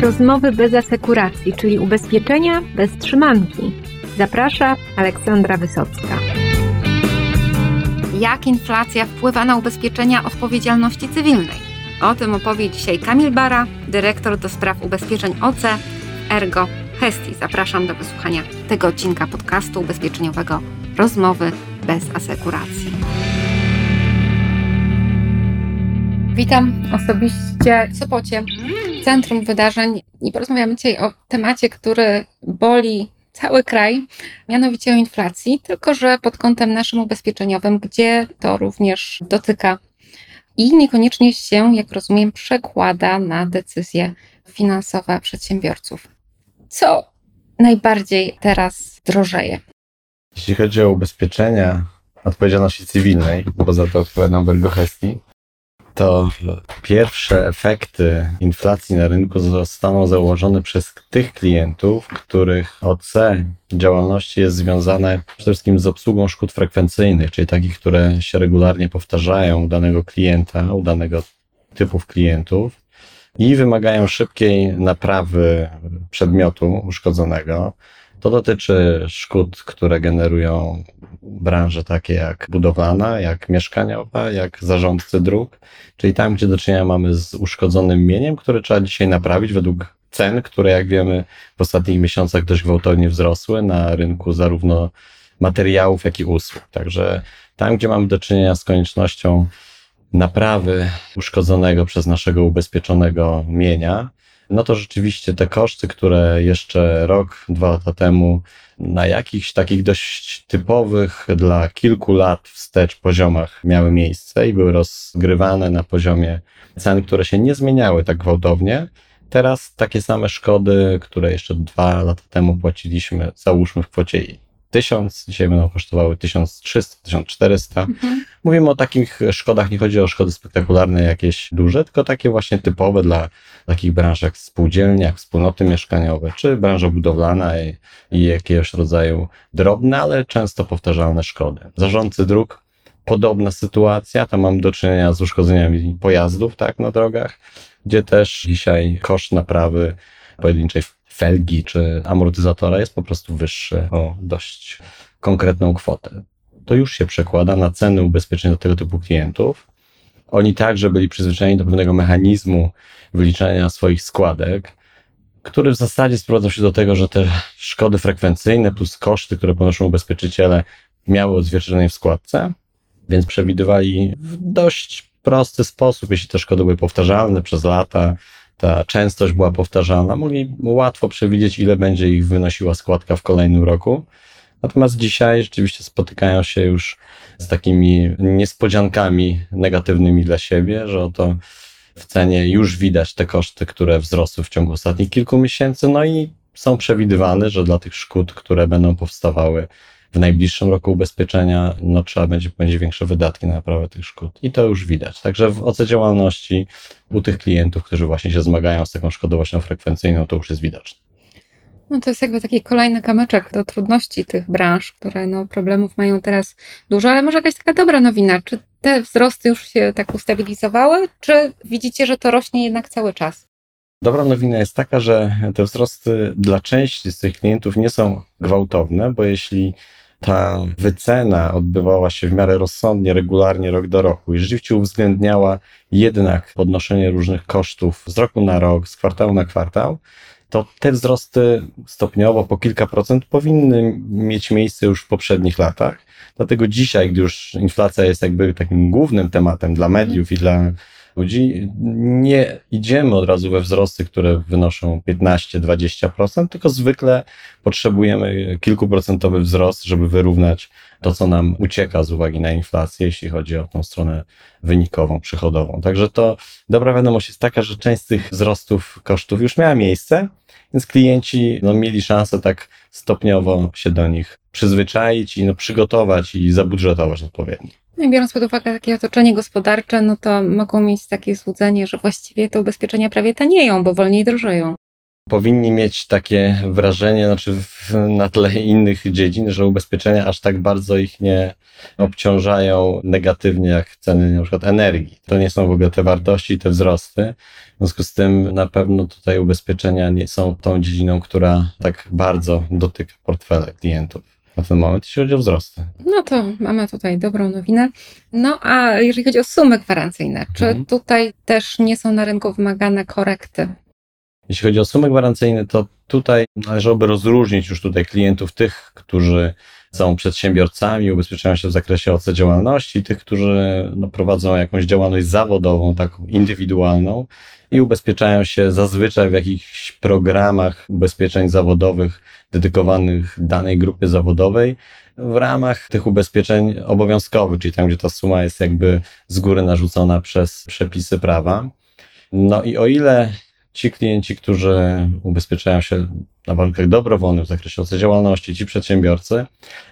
Rozmowy bez asekuracji, czyli ubezpieczenia bez trzymanki. Zaprasza Aleksandra Wysocka. Jak inflacja wpływa na ubezpieczenia odpowiedzialności cywilnej? O tym opowie dzisiaj Kamil Bara, dyrektor do spraw ubezpieczeń OC Ergo Hesti. Zapraszam do wysłuchania tego odcinka podcastu ubezpieczeniowego Rozmowy bez asekuracji. Witam osobiście w Sopocie, Centrum Wydarzeń i porozmawiamy dzisiaj o temacie, który boli cały kraj, mianowicie o inflacji, tylko że pod kątem naszym ubezpieczeniowym, gdzie to również dotyka i niekoniecznie się, jak rozumiem, przekłada na decyzje finansowe przedsiębiorców. Co najbardziej teraz drożeje? Jeśli chodzi o ubezpieczenia odpowiedzialności cywilnej, bo za to odpowiadam Bergochesti, to pierwsze efekty inflacji na rynku zostaną założone przez tych klientów, których OC działalności jest związane przede wszystkim z obsługą szkód frekwencyjnych, czyli takich, które się regularnie powtarzają u danego klienta, u danego typów klientów i wymagają szybkiej naprawy przedmiotu uszkodzonego. To dotyczy szkód, które generują branże takie jak budowlana, jak mieszkaniowa, jak zarządcy dróg, czyli tam, gdzie do czynienia mamy z uszkodzonym mieniem, które trzeba dzisiaj naprawić według cen, które jak wiemy w ostatnich miesiącach dość gwałtownie wzrosły na rynku zarówno materiałów, jak i usług. Także tam, gdzie mamy do czynienia z koniecznością naprawy uszkodzonego przez naszego ubezpieczonego mienia, no to rzeczywiście te koszty, które jeszcze rok, dwa lata temu na jakichś takich dość typowych dla kilku lat wstecz poziomach miały miejsce i były rozgrywane na poziomie cen, które się nie zmieniały tak gwałtownie. Teraz takie same szkody, które jeszcze dwa lata temu płaciliśmy, załóżmy w kwocie 1000, dzisiaj będą kosztowały 1300, 1400. Mhm. Mówimy o takich szkodach, nie chodzi o szkody spektakularne, jakieś duże, tylko takie właśnie typowe dla takich branż jak spółdzielnie, jak wspólnoty mieszkaniowe, czy branża budowlana i, i jakiegoś rodzaju drobne, ale często powtarzalne szkody. Zarządcy dróg, podobna sytuacja, tam mam do czynienia z uszkodzeniami pojazdów, tak, na drogach, gdzie też dzisiaj koszt naprawy pojedynczej felgi czy amortyzatora jest po prostu wyższy o dość konkretną kwotę. To już się przekłada na ceny ubezpieczeń do tego typu klientów. Oni także byli przyzwyczajeni do pewnego mechanizmu wyliczania swoich składek, który w zasadzie sprowadzał się do tego, że te szkody frekwencyjne plus koszty, które ponoszą ubezpieczyciele, miały odzwierciedlenie w składce, więc przewidywali w dość prosty sposób, jeśli te szkody były powtarzalne przez lata, ta częstość była powtarzalna, mogli łatwo przewidzieć, ile będzie ich wynosiła składka w kolejnym roku. Natomiast dzisiaj rzeczywiście spotykają się już z takimi niespodziankami negatywnymi dla siebie, że oto w cenie już widać te koszty, które wzrosły w ciągu ostatnich kilku miesięcy, no i są przewidywane, że dla tych szkód, które będą powstawały w najbliższym roku ubezpieczenia, no trzeba będzie, będzie większe wydatki na naprawę tych szkód. I to już widać. Także w OC działalności u tych klientów, którzy właśnie się zmagają z taką szkodowością frekwencyjną, to już jest widoczne. No to jest jakby taki kolejny kamyczek do trudności tych branż, które no problemów mają teraz dużo, ale może jakaś taka dobra nowina. Czy te wzrosty już się tak ustabilizowały, czy widzicie, że to rośnie jednak cały czas? Dobra nowina jest taka, że te wzrosty dla części z tych klientów nie są gwałtowne, bo jeśli ta wycena odbywała się w miarę rozsądnie, regularnie, rok do roku i rzeczywiście uwzględniała jednak podnoszenie różnych kosztów z roku na rok, z kwartału na kwartał, to te wzrosty stopniowo po kilka procent powinny mieć miejsce już w poprzednich latach. Dlatego dzisiaj, gdy już inflacja jest jakby takim głównym tematem dla mediów i dla ludzi, nie idziemy od razu we wzrosty, które wynoszą 15-20%, tylko zwykle potrzebujemy kilkuprocentowy wzrost, żeby wyrównać to, co nam ucieka z uwagi na inflację, jeśli chodzi o tą stronę wynikową, przychodową. Także to dobra wiadomość jest taka, że część z tych wzrostów kosztów już miała miejsce, więc klienci no, mieli szansę tak stopniowo się do nich przyzwyczaić i no, przygotować i zabudżetować odpowiednio. No biorąc pod uwagę takie otoczenie gospodarcze, no to mogą mieć takie złudzenie, że właściwie te ubezpieczenia prawie tanieją, bo wolniej drożeją. powinni mieć takie wrażenie, znaczy na tle innych dziedzin, że ubezpieczenia aż tak bardzo ich nie obciążają negatywnie jak ceny na przykład energii. To nie są w ogóle te wartości, te wzrosty. W związku z tym na pewno tutaj ubezpieczenia nie są tą dziedziną, która tak bardzo dotyka portfele klientów na ten moment, jeśli chodzi o wzrosty. No to mamy tutaj dobrą nowinę. No a jeżeli chodzi o sumy gwarancyjne, czy Mhm. tutaj też nie są na rynku wymagane korekty? Jeśli chodzi o sumy gwarancyjne, to tutaj należałoby rozróżnić już tutaj klientów tych, którzy są przedsiębiorcami, ubezpieczają się w zakresie OC działalności, tych, którzy no, prowadzą jakąś działalność zawodową, taką indywidualną i ubezpieczają się zazwyczaj w jakichś programach ubezpieczeń zawodowych dedykowanych danej grupie zawodowej w ramach tych ubezpieczeń obowiązkowych, czyli tam, gdzie ta suma jest jakby z góry narzucona przez przepisy prawa. No i o ile ci klienci, którzy ubezpieczają się na warunkach dobrowolnych w zakresie działalności, ci przedsiębiorcy,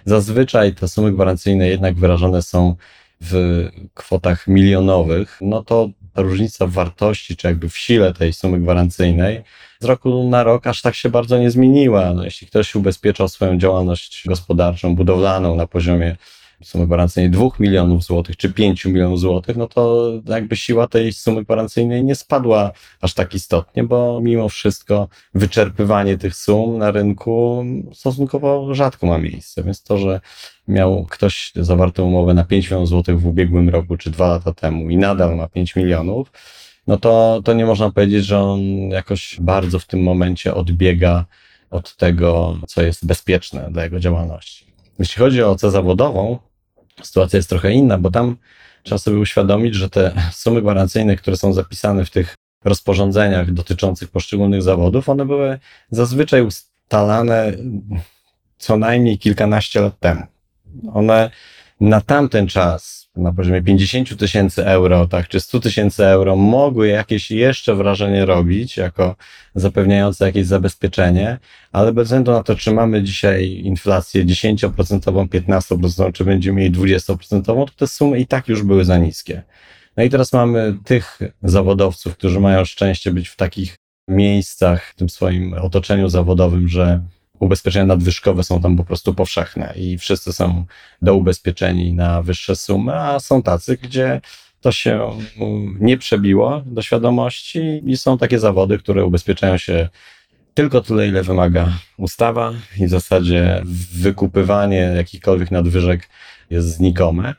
zazwyczaj te sumy gwarancyjne jednak wyrażone są w kwotach milionowych, no to ta różnica w wartości, czy jakby w sile tej sumy gwarancyjnej z roku na rok aż tak się bardzo nie zmieniła. No, jeśli ktoś ubezpieczał swoją działalność gospodarczą, budowlaną na poziomie sumy gwarancyjnej 2 milionów złotych czy 5 milionów złotych, no to jakby siła tej sumy gwarancyjnej nie spadła aż tak istotnie, bo mimo wszystko wyczerpywanie tych sum na rynku stosunkowo rzadko ma miejsce. Więc to, że miał ktoś zawartą umowę na 5 milionów złotych w ubiegłym roku czy dwa lata temu i nadal ma 5 milionów, no to, to nie można powiedzieć, że on jakoś bardzo w tym momencie odbiega od tego, co jest bezpieczne dla jego działalności. Jeśli chodzi o OC zawodową, sytuacja jest trochę inna, bo tam trzeba sobie uświadomić, że te sumy gwarancyjne, które są zapisane w tych rozporządzeniach dotyczących poszczególnych zawodów, one były zazwyczaj ustalane co najmniej kilkanaście lat temu. One na tamten czas, na poziomie 50 tysięcy euro, tak, czy 100 tysięcy euro, mogły jakieś jeszcze wrażenie robić, jako zapewniające jakieś zabezpieczenie, ale bez względu na to, czy mamy dzisiaj inflację 10%, 15%, czy będziemy mieli 20%, to te sumy i tak już były za niskie. No i teraz mamy tych zawodowców, którzy mają szczęście być w takich miejscach, w tym swoim otoczeniu zawodowym, że ubezpieczenia nadwyżkowe są tam po prostu powszechne i wszyscy są doubezpieczeni na wyższe sumy, a są tacy, gdzie to się nie przebiło do świadomości i są takie zawody, które ubezpieczają się tylko tyle, ile wymaga ustawa i w zasadzie wykupywanie jakichkolwiek nadwyżek jest znikome.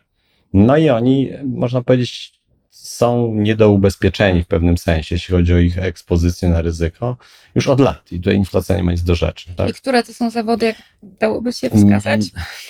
No i oni, można powiedzieć, są niedoubezpieczeni w pewnym sensie, jeśli chodzi o ich ekspozycję na ryzyko, już od lat. I tutaj inflacja nie ma nic do rzeczy. Tak? I które to są zawody, jak dałoby się wskazać?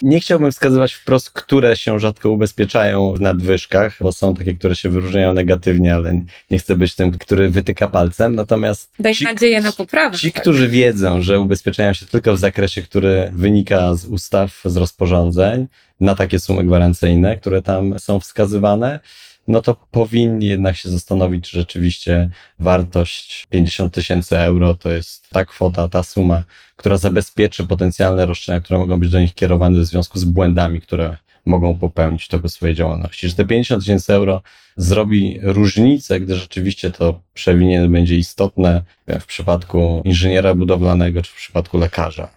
Nie chciałbym wskazywać wprost, które się rzadko ubezpieczają w nadwyżkach, bo są takie, które się wyróżniają negatywnie, ale nie chcę być tym, który wytyka palcem. Natomiast Daj ci, nadzieję na poprawę. ci, tak. którzy wiedzą, że ubezpieczają się tylko w zakresie, który wynika z ustaw, z rozporządzeń, na takie sumy gwarancyjne, które tam są wskazywane, no to powinni jednak się zastanowić, czy rzeczywiście wartość 50 tysięcy euro to jest ta kwota, ta suma, która zabezpieczy potencjalne roszczenia, które mogą być do nich kierowane w związku z błędami, które mogą popełnić w toku swojej działalności. Że te 50 tysięcy euro zrobi różnicę, gdy rzeczywiście to przewinienie będzie istotne w przypadku inżyniera budowlanego czy w przypadku lekarza.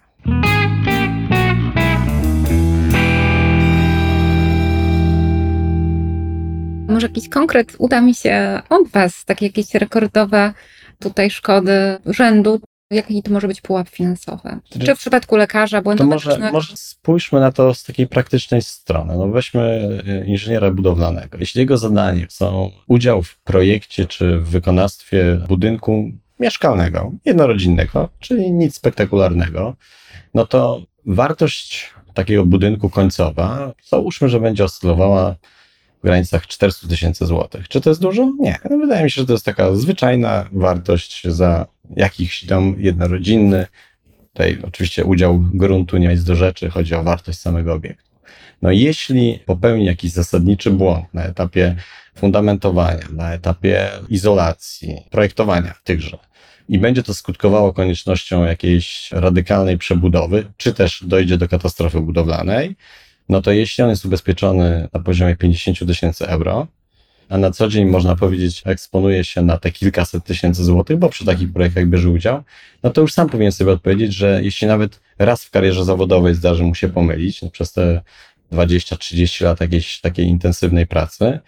Może jakiś konkret uda mi się od Was, takie jakieś rekordowe tutaj szkody rzędu, jaki to może być pułap finansowy? Czy w przypadku lekarza błędu To może, może spójrzmy na to z takiej praktycznej strony. No weźmy y, inżyniera budowlanego. Jeśli jego zadanie są udział w projekcie czy w wykonawstwie budynku mieszkalnego, jednorodzinnego, czyli nic spektakularnego, no to wartość takiego budynku końcowa, załóżmy, że będzie oscylowała w granicach 400 tysięcy złotych. Czy to jest dużo? Nie. No, wydaje mi się, że to jest taka zwyczajna wartość za jakiś dom jednorodzinny. Tutaj oczywiście udział gruntu nie jest do rzeczy, chodzi o wartość samego obiektu. No jeśli popełni jakiś zasadniczy błąd na etapie fundamentowania, na etapie izolacji, projektowania tychże i będzie to skutkowało koniecznością jakiejś radykalnej przebudowy, czy też dojdzie do katastrofy budowlanej, no to jeśli on jest ubezpieczony na poziomie 50 tysięcy euro, a na co dzień można powiedzieć eksponuje się na te kilkaset tysięcy złotych, bo przy takich projektach bierze udział, no to już sam powinien sobie odpowiedzieć, że jeśli nawet raz w karierze zawodowej zdarzy mu się pomylić no przez te 20-30 lat jakiejś takiej intensywnej pracy,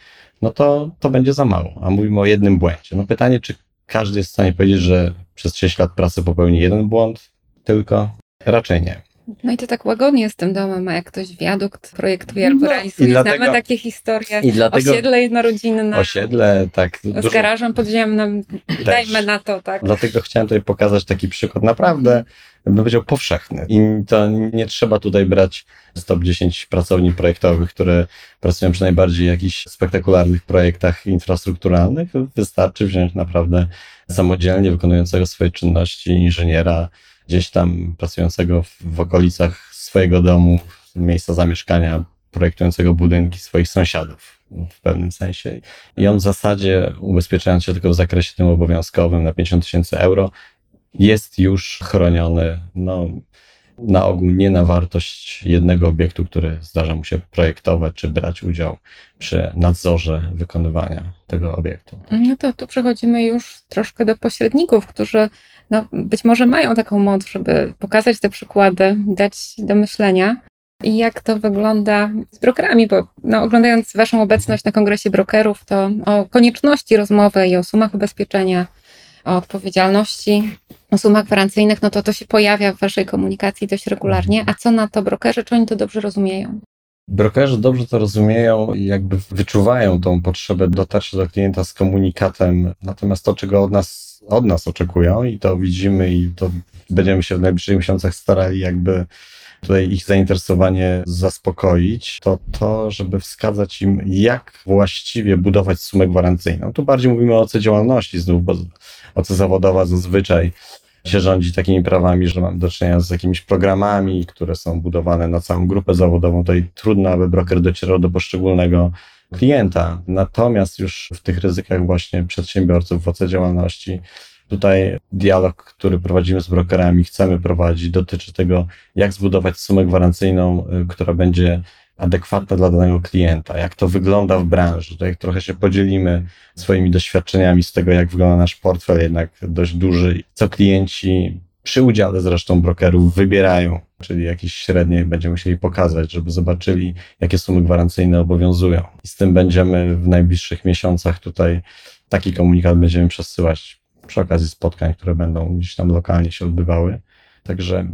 no to to będzie za mało. A mówimy o jednym błędzie. No pytanie, czy każdy jest w stanie powiedzieć, że przez 6 lat pracy popełni jeden błąd tylko? Raczej nie. No i to tak łagodnie z tym domem, a jak ktoś wiadukt projektuje albo No, realizuje. dlatego- Znamy takie historie. I dlatego Osiedle jednorodzinne osiedle, tak. z dużo- garażem podziemnym, dajmy na to, tak. Dlatego chciałem tutaj pokazać taki przykład naprawdę, bym powiedział, powszechny. I to nie trzeba tutaj brać top 10 pracowni projektowych, które pracują przy najbardziej jakichś spektakularnych projektach infrastrukturalnych. Wystarczy wziąć naprawdę samodzielnie wykonującego swoje czynności inżyniera, gdzieś tam pracującego w, w okolicach swojego domu, miejsca zamieszkania, projektującego budynki swoich sąsiadów w pewnym sensie. I on w zasadzie, ubezpieczając się tylko w zakresie tym obowiązkowym na 50 tysięcy euro, jest już chroniony no, na ogół nie na wartość jednego obiektu, który zdarza mu się projektować czy brać udział przy nadzorze wykonywania tego obiektu. No to tu przechodzimy już troszkę do pośredników, którzy no, być może mają taką moc, żeby pokazać te przykłady, dać do myślenia. I jak to wygląda z brokerami, bo no, oglądając Waszą obecność na kongresie brokerów, to o konieczności rozmowy i o sumach ubezpieczenia, o odpowiedzialności, o sumach gwarancyjnych, no to to się pojawia w Waszej komunikacji dość regularnie. A co na to brokerzy, czy oni to dobrze rozumieją? Brokerzy dobrze to rozumieją i jakby wyczuwają tą potrzebę dotarcia do klienta z komunikatem, natomiast to, czego od nas, od nas oczekują i to widzimy i to będziemy się w najbliższych miesiącach starali jakby tutaj ich zainteresowanie zaspokoić, to to, żeby wskazać im, jak właściwie budować sumę gwarancyjną. Tu bardziej mówimy o OC działalności znów, bo OC zawodowa zazwyczaj się rządzi takimi prawami, że mamy do czynienia z jakimiś programami, które są budowane na całą grupę zawodową. Tutaj trudno, aby broker docierał do poszczególnego klienta. Natomiast już w tych ryzykach właśnie przedsiębiorców w OC działalności, tutaj dialog, który prowadzimy z brokerami, chcemy prowadzić, dotyczy tego, jak zbudować sumę gwarancyjną, y, która będzie adekwatna dla danego klienta, jak to wygląda w branży. Tutaj trochę się podzielimy swoimi doświadczeniami z tego, jak wygląda nasz portfel, jednak dość duży, co klienci przy udziale zresztą brokerów wybierają, czyli jakieś średnie będziemy musieli pokazać, żeby zobaczyli, jakie sumy gwarancyjne obowiązują. I z tym będziemy w najbliższych miesiącach tutaj taki komunikat będziemy przesyłać przy okazji spotkań, które będą gdzieś tam lokalnie się odbywały. Także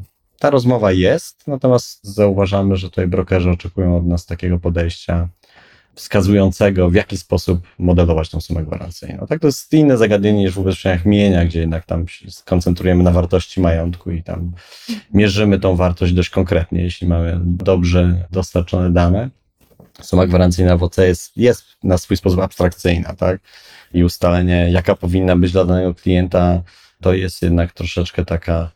ta rozmowa jest, natomiast zauważamy, że tutaj brokerzy oczekują od nas takiego podejścia wskazującego, w jaki sposób modelować tą sumę gwarancyjną. Tak to jest inne zagadnienie niż w ubezpieczeniach mienia, gdzie jednak tam się skoncentrujemy na wartości majątku i tam mierzymy tą wartość dość konkretnie, jeśli mamy dobrze dostarczone dane. Suma gwarancyjna w OC jest, jest na swój sposób abstrakcyjna, tak? I ustalenie, jaka powinna być dla danego klienta, to jest jednak troszeczkę taka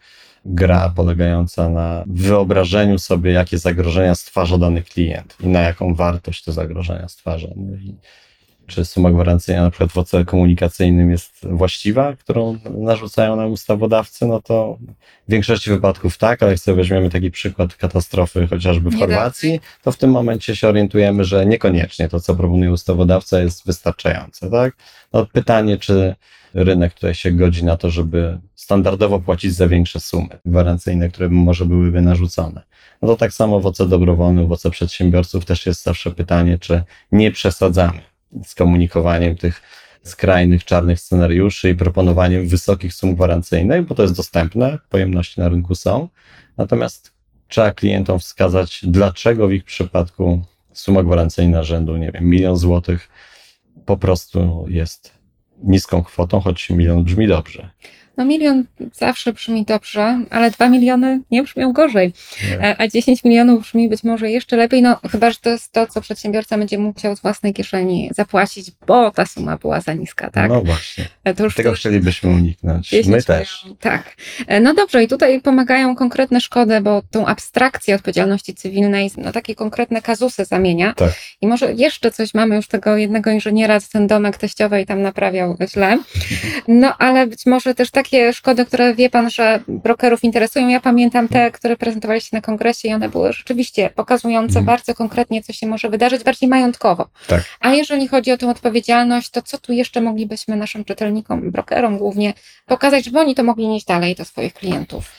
gra polegająca na wyobrażeniu sobie, jakie zagrożenia stwarza dany klient i na jaką wartość te zagrożenia stwarza. No i czy suma gwarancyjna na przykład w OC komunikacyjnym jest właściwa, którą narzucają nam ustawodawcy, no to w większości wypadków tak, ale jak sobie weźmiemy taki przykład katastrofy chociażby w. Chorwacji, to w tym momencie się orientujemy, że niekoniecznie to, co proponuje ustawodawca jest wystarczające, tak? No pytanie, czy rynek tutaj się godzi na to, żeby standardowo płacić za większe sumy gwarancyjne, które może byłyby narzucone. No to tak samo w OC dobrowolnym, w OC przedsiębiorców też jest zawsze pytanie, czy nie przesadzamy z komunikowaniem tych skrajnych czarnych scenariuszy i proponowaniem wysokich sum gwarancyjnych, bo to jest dostępne, pojemności na rynku są. Natomiast trzeba klientom wskazać, dlaczego w ich przypadku suma gwarancyjna rzędu, nie wiem, milion złotych po prostu jest niską kwotą, choć milion brzmi dobrze. No milion zawsze brzmi dobrze, ale dwa miliony nie brzmią gorzej. A, a 10 milionów brzmi być może jeszcze lepiej, no chyba, że to jest to, co przedsiębiorca będzie musiał z własnej kieszeni zapłacić, bo ta suma była za niska, tak? No właśnie. to już Tego to- chcielibyśmy uniknąć. 10 My też. milionów, Tak. E, No dobrze, i tutaj pomagają konkretne szkody, bo tą abstrakcję odpowiedzialności cywilnej na takie konkretne kazusy zamienia. Tak. I może jeszcze coś mamy już tego jednego inżyniera, ten domek teściowej tam naprawiał źle. No ale być może też takie takie szkody, które wie pan, że brokerów interesują. Ja pamiętam te, które prezentowaliście na kongresie i one były rzeczywiście pokazujące Mhm. bardzo konkretnie, co się może wydarzyć, bardziej majątkowo. Tak. A jeżeli chodzi o tę odpowiedzialność, to co tu jeszcze moglibyśmy naszym czytelnikom, brokerom głównie pokazać, żeby oni to mogli nieść dalej do swoich klientów?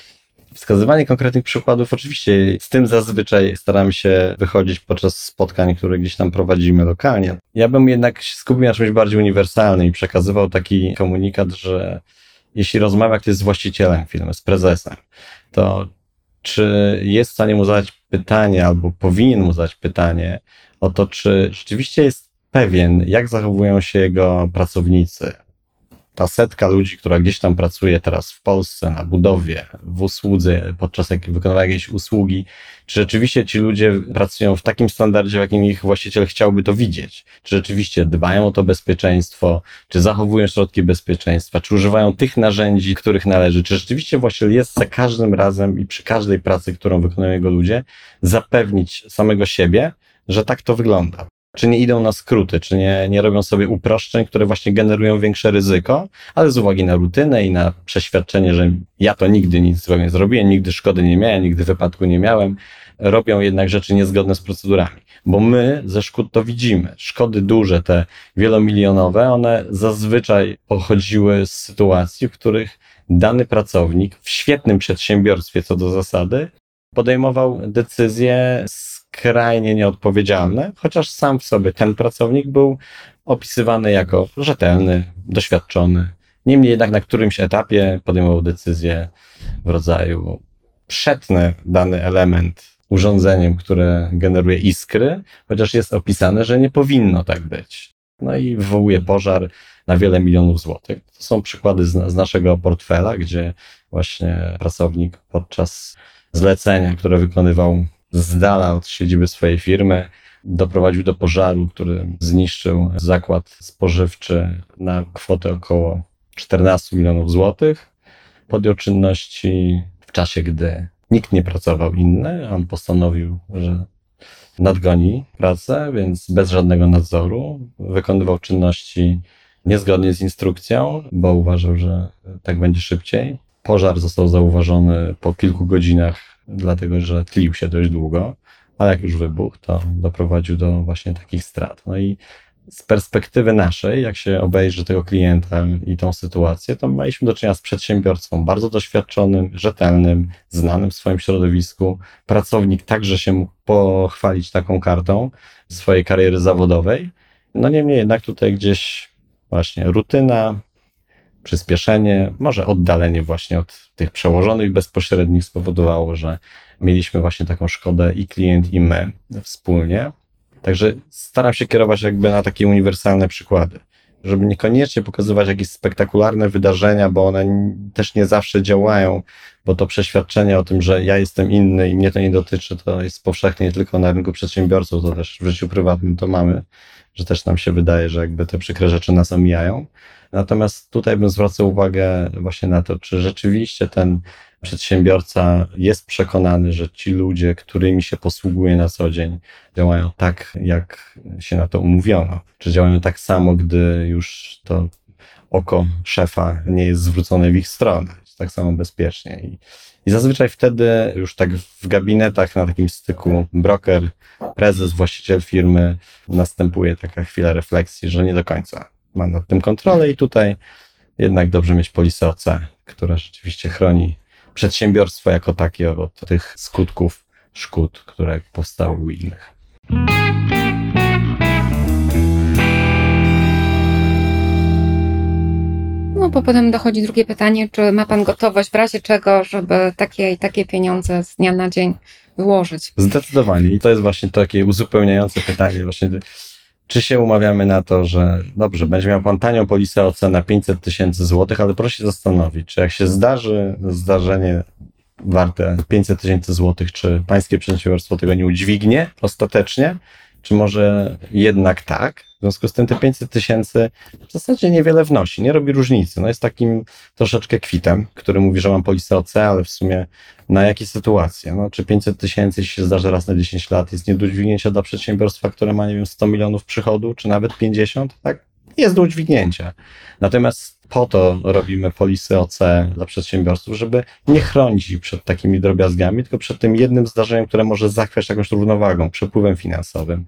Wskazywanie konkretnych przykładów, oczywiście z tym zazwyczaj staramy się wychodzić podczas spotkań, które gdzieś tam prowadzimy lokalnie. Ja bym jednak się skupił na czymś bardziej uniwersalnym i przekazywał taki komunikat, że jeśli rozmawia ktoś z właścicielem firmy, z prezesem, to czy jest w stanie mu zadać pytanie, albo powinien mu zadać pytanie o to, czy rzeczywiście jest pewien, jak zachowują się jego pracownicy, ta setka ludzi, która gdzieś tam pracuje teraz w Polsce, na budowie, w usłudze, podczas jak wykonywa jakieś usługi, czy rzeczywiście ci ludzie pracują w takim standardzie, w jakim ich właściciel chciałby to widzieć? Czy rzeczywiście dbają o to bezpieczeństwo, czy zachowują środki bezpieczeństwa, czy używają tych narzędzi, których należy? Czy rzeczywiście właściciel jest za każdym razem i przy każdej pracy, którą wykonują jego ludzie, zapewnić samego siebie, że tak to wygląda? Czy nie idą na skróty, czy nie, nie robią sobie uproszczeń, które właśnie generują większe ryzyko, ale z uwagi na rutynę i na przeświadczenie, że ja to nigdy nic złego nie zrobiłem, nigdy szkody nie miałem, nigdy wypadku nie miałem, robią jednak rzeczy niezgodne z procedurami. Bo my ze szkód to widzimy. Szkody duże, te wielomilionowe, one zazwyczaj pochodziły z sytuacji, w których dany pracownik w świetnym przedsiębiorstwie co do zasady podejmował decyzje skrajnie nieodpowiedzialne, chociaż sam w sobie ten pracownik był opisywany jako rzetelny, doświadczony. Niemniej jednak na którymś etapie podejmował decyzję w rodzaju przetnę dany element urządzeniem, które generuje iskry, chociaż jest opisane, że nie powinno tak być. No i wywołuje pożar na wiele milionów złotych. To są przykłady z, z naszego portfela, gdzie właśnie pracownik podczas zlecenia, które wykonywał z dala od siedziby swojej firmy, doprowadził do pożaru, który zniszczył zakład spożywczy na kwotę około 14 milionów złotych. Podjął czynności w czasie, gdy nikt nie pracował inny. On postanowił, że nadgoni pracę, więc bez żadnego nadzoru wykonywał czynności niezgodnie z instrukcją, bo uważał, że tak będzie szybciej. Pożar został zauważony po kilku godzinach, dlatego że tlił się dość długo, ale jak już wybuchł, to doprowadził do właśnie takich strat. No i z perspektywy naszej, jak się obejrzy tego klienta i tą sytuację, to mieliśmy do czynienia z przedsiębiorcą bardzo doświadczonym, rzetelnym, znanym w swoim środowisku. Pracownik także się mógł pochwalić taką kartą swojej kariery zawodowej. No niemniej jednak tutaj gdzieś właśnie rutyna, przyspieszenie, może oddalenie właśnie od tych przełożonych bezpośrednich spowodowało, że mieliśmy właśnie taką szkodę i klient, i my wspólnie. Także staram się kierować jakby na takie uniwersalne przykłady, żeby niekoniecznie pokazywać jakieś spektakularne wydarzenia, bo one też nie zawsze działają, bo to przeświadczenie o tym, że ja jestem inny i mnie to nie dotyczy, to jest powszechnie nie tylko na rynku przedsiębiorców, to też w życiu prywatnym to mamy, że też nam się wydaje, że jakby te przykre rzeczy nas omijają. Natomiast tutaj bym zwracał uwagę właśnie na to, czy rzeczywiście ten przedsiębiorca jest przekonany, że ci ludzie, którymi się posługuje na co dzień, działają tak, jak się na to umówiono. Czy działają tak samo, gdy już to oko szefa nie jest zwrócone w ich stronę, tak samo bezpiecznie. I, I zazwyczaj wtedy już tak w gabinetach na takim styku broker, prezes, właściciel firmy następuje taka chwila refleksji, że nie do końca ma nad tym kontrolę i tutaj jednak dobrze mieć polisę OC, która rzeczywiście chroni przedsiębiorstwo jako takie od tych skutków szkód, które powstały u innych. No bo potem dochodzi drugie pytanie, czy ma Pan gotowość w razie czego, żeby takie i takie pieniądze z dnia na dzień wyłożyć? Zdecydowanie. I to jest właśnie takie uzupełniające pytanie. Właśnie, czy się umawiamy na to, że dobrze, będzie miał pan tanią polisę OC na 500 tysięcy złotych, ale proszę się zastanowić, czy jak się zdarzy zdarzenie warte 500 tysięcy złotych, czy pańskie przedsiębiorstwo tego nie udźwignie ostatecznie, czy może jednak tak? W związku z tym te 500 tysięcy w zasadzie niewiele wnosi, nie robi różnicy. No jest takim troszeczkę kwitem, który mówi, że mam polisę OC, ale w sumie na jakie sytuacje? No, czy 500 tysięcy, się zdarzy raz na 10 lat, jest nie do dźwignięcia dla przedsiębiorstwa, które ma, nie wiem, 100 milionów przychodu, czy nawet 50, tak? jest do udźwignięcia. Natomiast po to robimy polisy OC dla przedsiębiorców, żeby nie chronić przed takimi drobiazgami, tylko przed tym jednym zdarzeniem, które może zachwiać jakąś równowagą, przepływem finansowym.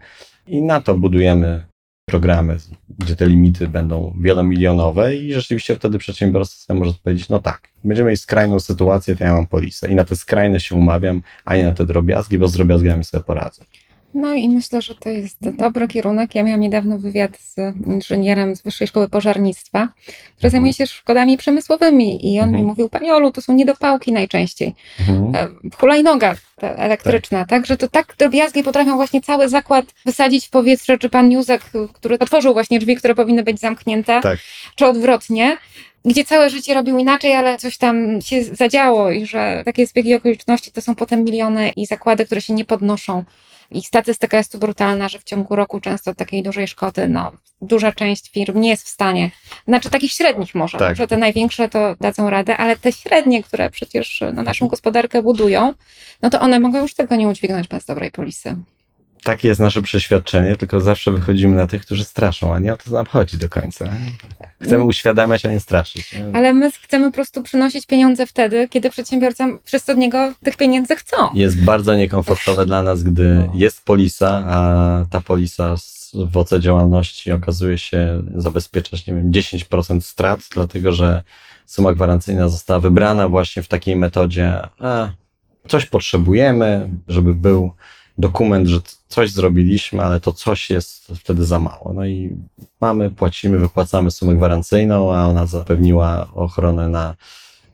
I na to budujemy programy, gdzie te limity będą wielomilionowe i rzeczywiście wtedy przedsiębiorca może powiedzieć, no tak, będziemy mieć skrajną sytuację, to ja mam polisę i na te skrajne się umawiam, a nie na te drobiazgi, bo z drobiazgami sobie poradzę. No i myślę, że to jest dobry kierunek. Ja miałam niedawno wywiad z inżynierem z Wyższej Szkoły Pożarnictwa, który Mhm. zajmuje się szkodami przemysłowymi i on Mhm. mi mówił, Pani Olu, to są niedopałki najczęściej. Mhm. E, Hulajnoga elektryczna, tak. Że to tak drobiazgi potrafią właśnie cały zakład wysadzić w powietrze, czy Pan Józek, który otworzył właśnie drzwi, które powinny być zamknięte, Tak. czy odwrotnie, gdzie całe życie robił inaczej, ale coś tam się zadziało i że takie zbiegi okoliczności to są potem miliony i zakłady, które się nie podnoszą. I statystyka jest tu brutalna, że w ciągu roku często takiej dużej szkody, no, duża część firm nie jest w stanie, znaczy takich średnich może, Tak. że te największe to dadzą radę, ale te średnie, które przecież no, naszą gospodarkę budują, no to one mogą już tego nie udźwignąć bez dobrej polisy. Takie jest nasze przeświadczenie, tylko zawsze wychodzimy na tych, którzy straszą, a nie o to nam chodzi do końca. Chcemy uświadamiać, a nie straszyć. Ale my chcemy po prostu przynosić pieniądze wtedy, kiedy przedsiębiorca wszyscy od niego tych pieniędzy chcą. Jest bardzo niekomfortowe dla nas, gdy jest polisa, a ta polisa z- w oce działalności okazuje się zabezpieczać, nie wiem, 10% strat, dlatego że suma gwarancyjna została wybrana właśnie w takiej metodzie, a coś potrzebujemy, żeby był dokument, że coś zrobiliśmy, ale to coś jest wtedy za mało. No i mamy, płacimy, wypłacamy sumę gwarancyjną, a ona zapewniła ochronę na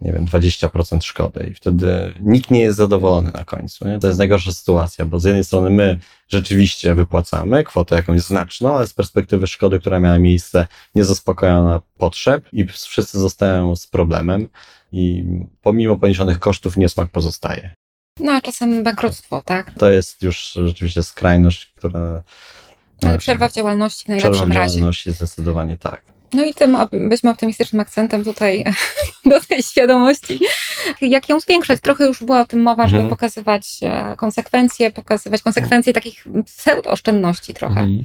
nie wiem, 20% szkody i wtedy nikt nie jest zadowolony na końcu. Nie? To jest najgorsza sytuacja, bo z jednej strony my rzeczywiście wypłacamy kwotę jakąś znaczną, ale z perspektywy szkody, która miała miejsce, nie zaspokojona potrzeb i wszyscy zostają z problemem i pomimo poniesionych kosztów niesmak pozostaje. No a czasem bankructwo, tak? To jest już rzeczywiście skrajność, która... Ale przerwa w działalności w najlepszym Przerwa w razie. działalności zdecydowanie tak. No i tym byśmy optymistycznym akcentem tutaj do tej świadomości, jak ją zwiększać. Trochę już była o tym mowa, żeby Mhm. pokazywać e, konsekwencje, pokazywać konsekwencje takich pseudo-oszczędności trochę Mhm.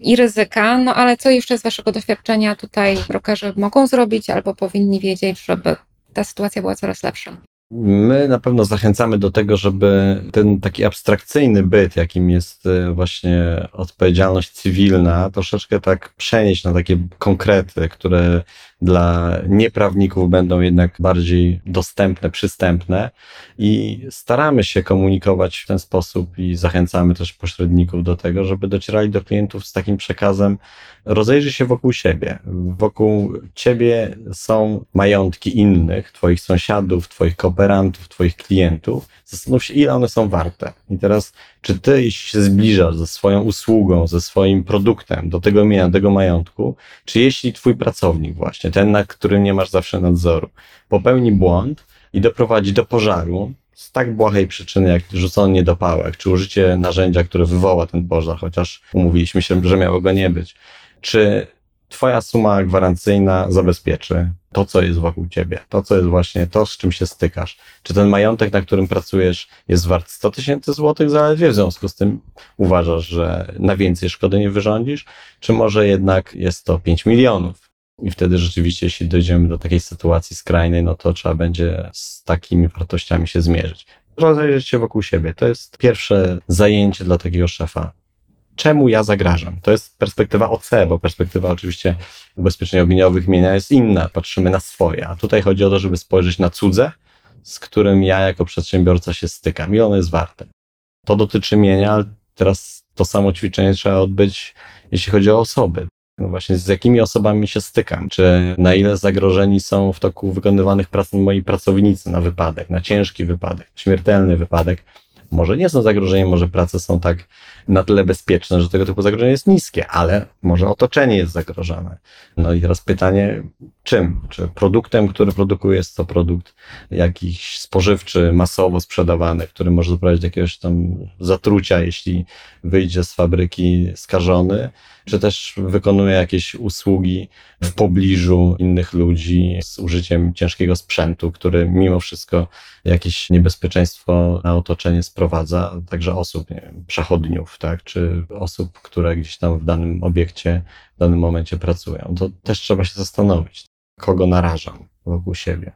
i ryzyka. No ale co jeszcze z Waszego doświadczenia tutaj brokerzy mogą zrobić albo powinni wiedzieć, żeby ta sytuacja była coraz lepsza? My na pewno zachęcamy do tego, żeby ten taki abstrakcyjny byt, jakim jest y, właśnie odpowiedzialność cywilna, troszeczkę tak przenieść na takie konkrety, które dla nieprawników będą jednak bardziej dostępne, przystępne i staramy się komunikować w ten sposób i zachęcamy też pośredników do tego, żeby docierali do klientów z takim przekazem rozejrzyj się wokół siebie. Wokół ciebie są majątki innych, twoich sąsiadów, twoich kooperantów, twoich klientów. Zastanów się, ile one są warte. I teraz, czy ty, się zbliżasz ze swoją usługą, ze swoim produktem do tego mienia, do tego majątku, czy jeśli twój pracownik właśnie, ten, nad którym nie masz zawsze nadzoru, popełni błąd i doprowadzi do pożaru, z tak błahej przyczyny, jak rzucony niedopałek, czy użycie narzędzia, które wywoła ten pożar, chociaż umówiliśmy się, że miało go nie być. Czy Twoja suma gwarancyjna zabezpieczy to, co jest wokół ciebie, to, co jest właśnie to, z czym się stykasz? Czy ten majątek, na którym pracujesz, jest wart 100 tysięcy złotych zaledwie? W związku z tym uważasz, że na więcej szkody nie wyrządzisz? Czy może jednak jest to 5 milionów? I wtedy rzeczywiście, jeśli dojdziemy do takiej sytuacji skrajnej, no to trzeba będzie z takimi wartościami się zmierzyć. Rozejrzeć się wokół siebie. To jest pierwsze zajęcie dla takiego szefa czemu ja zagrażam. To jest perspektywa OC, bo perspektywa oczywiście ubezpieczeń ogniowych mienia jest inna. Patrzymy na swoje. A tutaj chodzi o to, żeby spojrzeć na cudze, z którym ja jako przedsiębiorca się stykam. I ono jest warte. To dotyczy mienia, ale teraz to samo ćwiczenie trzeba odbyć, jeśli chodzi o osoby. No właśnie, z jakimi osobami się stykam? Czy na ile zagrożeni są w toku wykonywanych prac moi pracownicy na wypadek, na ciężki wypadek, śmiertelny wypadek? Może nie są zagrożeniem, może prace są tak na tyle bezpieczne, że tego typu zagrożenie jest niskie, ale może otoczenie jest zagrożone. No i teraz pytanie, czym? Czy produktem, który produkuje, jest to produkt jakiś spożywczy, masowo sprzedawany, który może doprowadzić do jakiegoś tam zatrucia, jeśli wyjdzie z fabryki skażony, czy też wykonuje jakieś usługi w pobliżu innych ludzi z użyciem ciężkiego sprzętu, który mimo wszystko jakieś niebezpieczeństwo na otoczenie sprawia sprowadza, także osób, nie wiem, przechodniów, tak, czy osób, które gdzieś tam w danym obiekcie, w danym momencie pracują. To też trzeba się zastanowić, kogo narażam wokół siebie.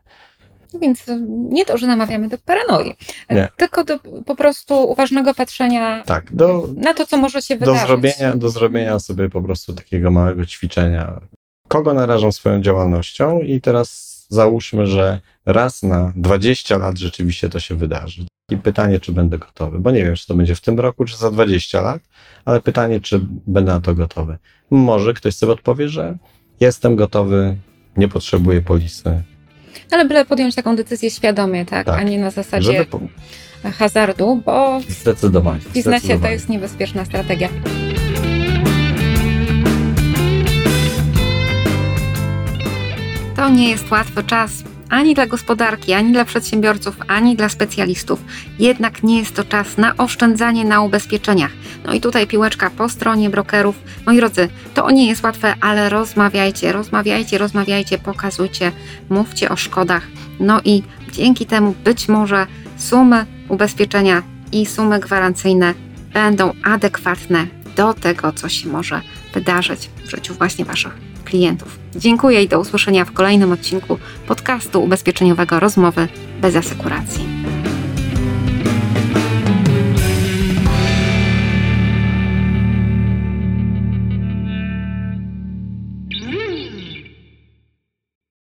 No więc nie to, że namawiamy do paranoi, Nie. tylko do po prostu uważnego patrzenia Tak, do, na to, co może się do, wydarzyć. zrobienia, do zrobienia sobie po prostu takiego małego ćwiczenia. Kogo narażam swoją działalnością i teraz załóżmy, że raz na 20 lat rzeczywiście to się wydarzy. I pytanie, czy będę gotowy, bo nie wiem, czy to będzie w tym roku, czy za 20 lat, ale pytanie, czy będę na to gotowy. Może ktoś sobie odpowie, że jestem gotowy, nie potrzebuję polisy. Ale byle podjąć taką decyzję świadomie, tak? Tak. A nie na zasadzie po... hazardu, bo Zdecydowanie. w biznesie to zdecydowanie. jest niebezpieczna strategia. To nie jest łatwy czas ani dla gospodarki, ani dla przedsiębiorców, ani dla specjalistów. Jednak nie jest to czas na oszczędzanie na ubezpieczeniach. No i tutaj piłeczka po stronie brokerów. Moi drodzy, to nie jest łatwe, ale rozmawiajcie, rozmawiajcie, rozmawiajcie, pokazujcie, mówcie o szkodach. No i dzięki temu być może sumy ubezpieczenia i sumy gwarancyjne będą adekwatne do tego, co się może wydarzyć w życiu właśnie Waszych klientów. Dziękuję i do usłyszenia w kolejnym odcinku podcastu ubezpieczeniowego Rozmowy bez asekuracji.